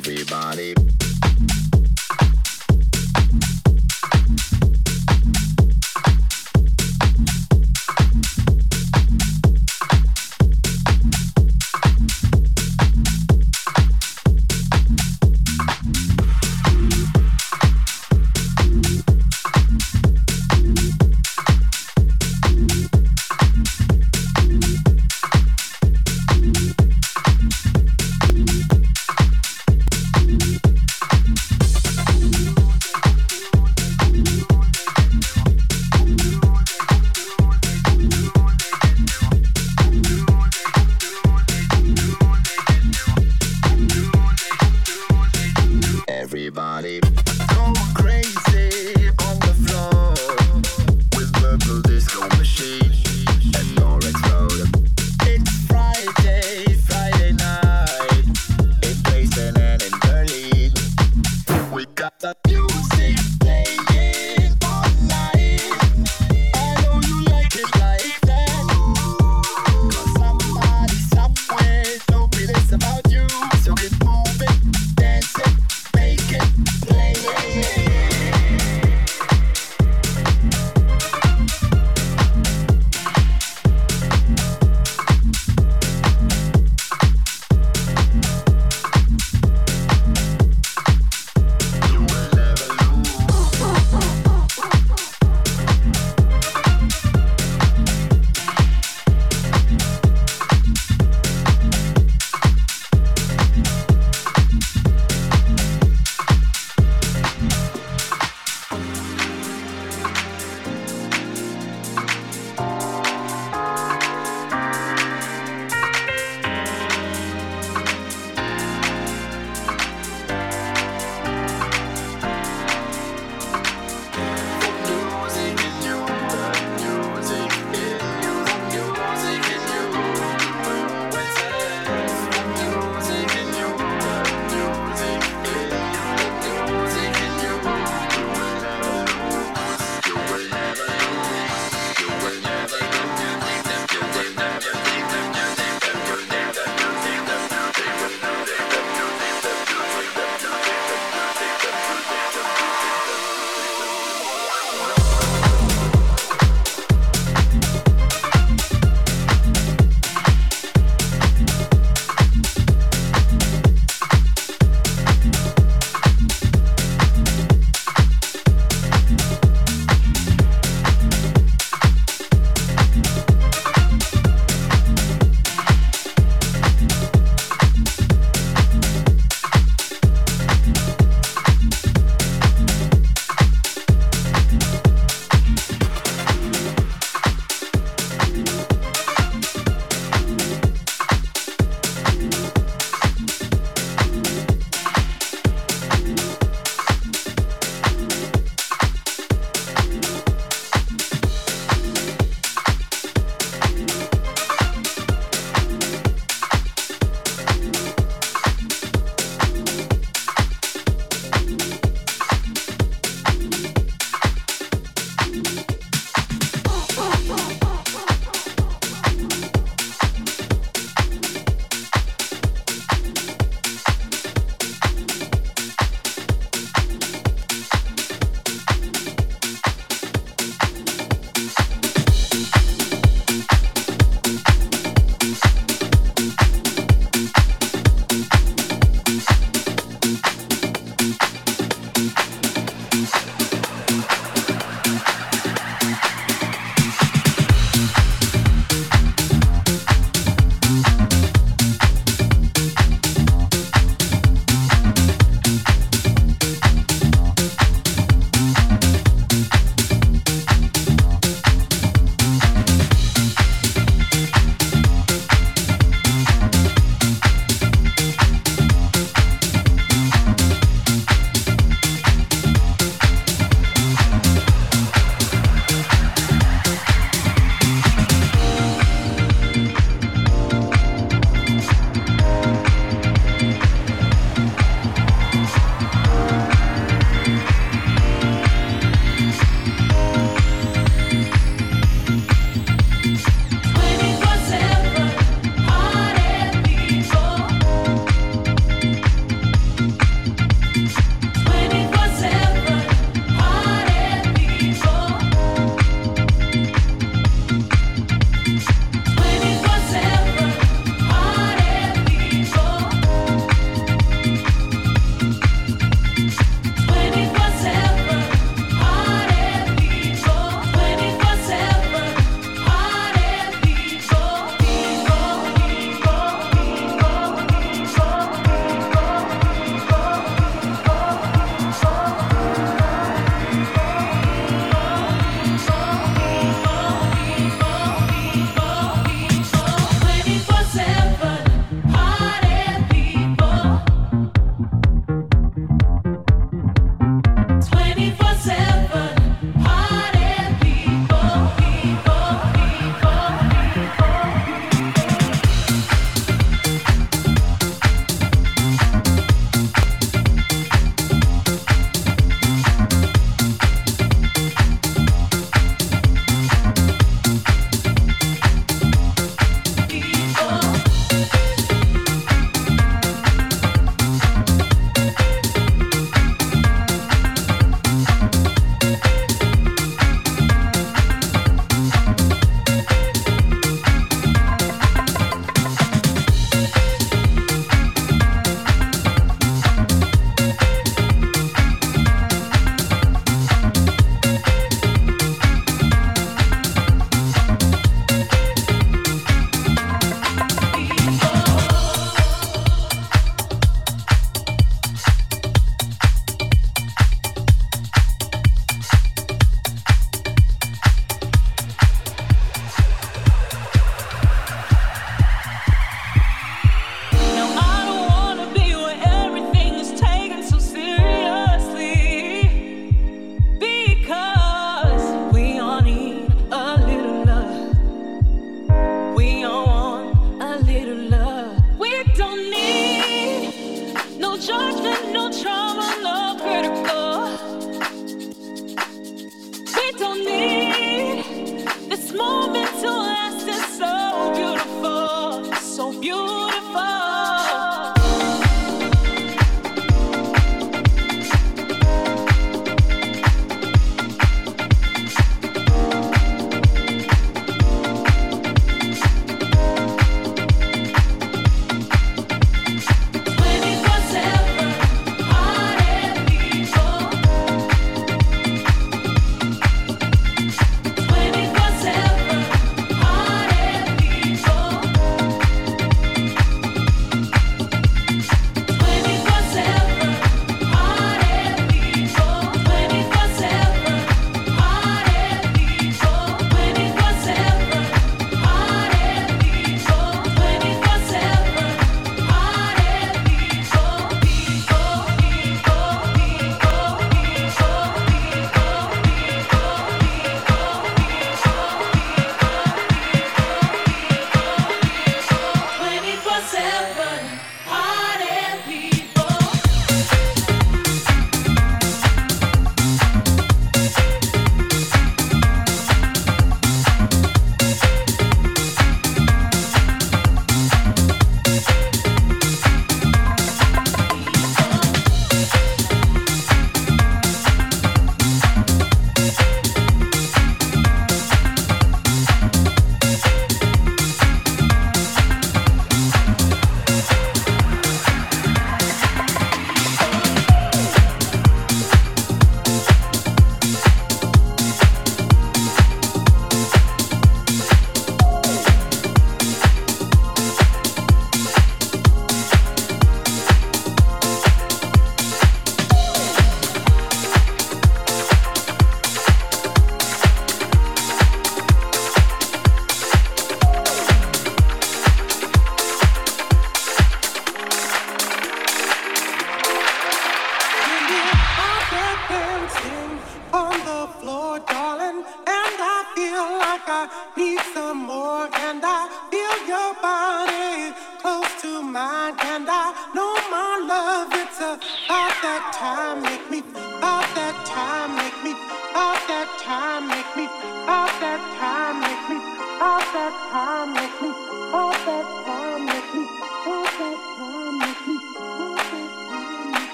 everybody.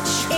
Much.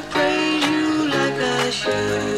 To praise you like I should.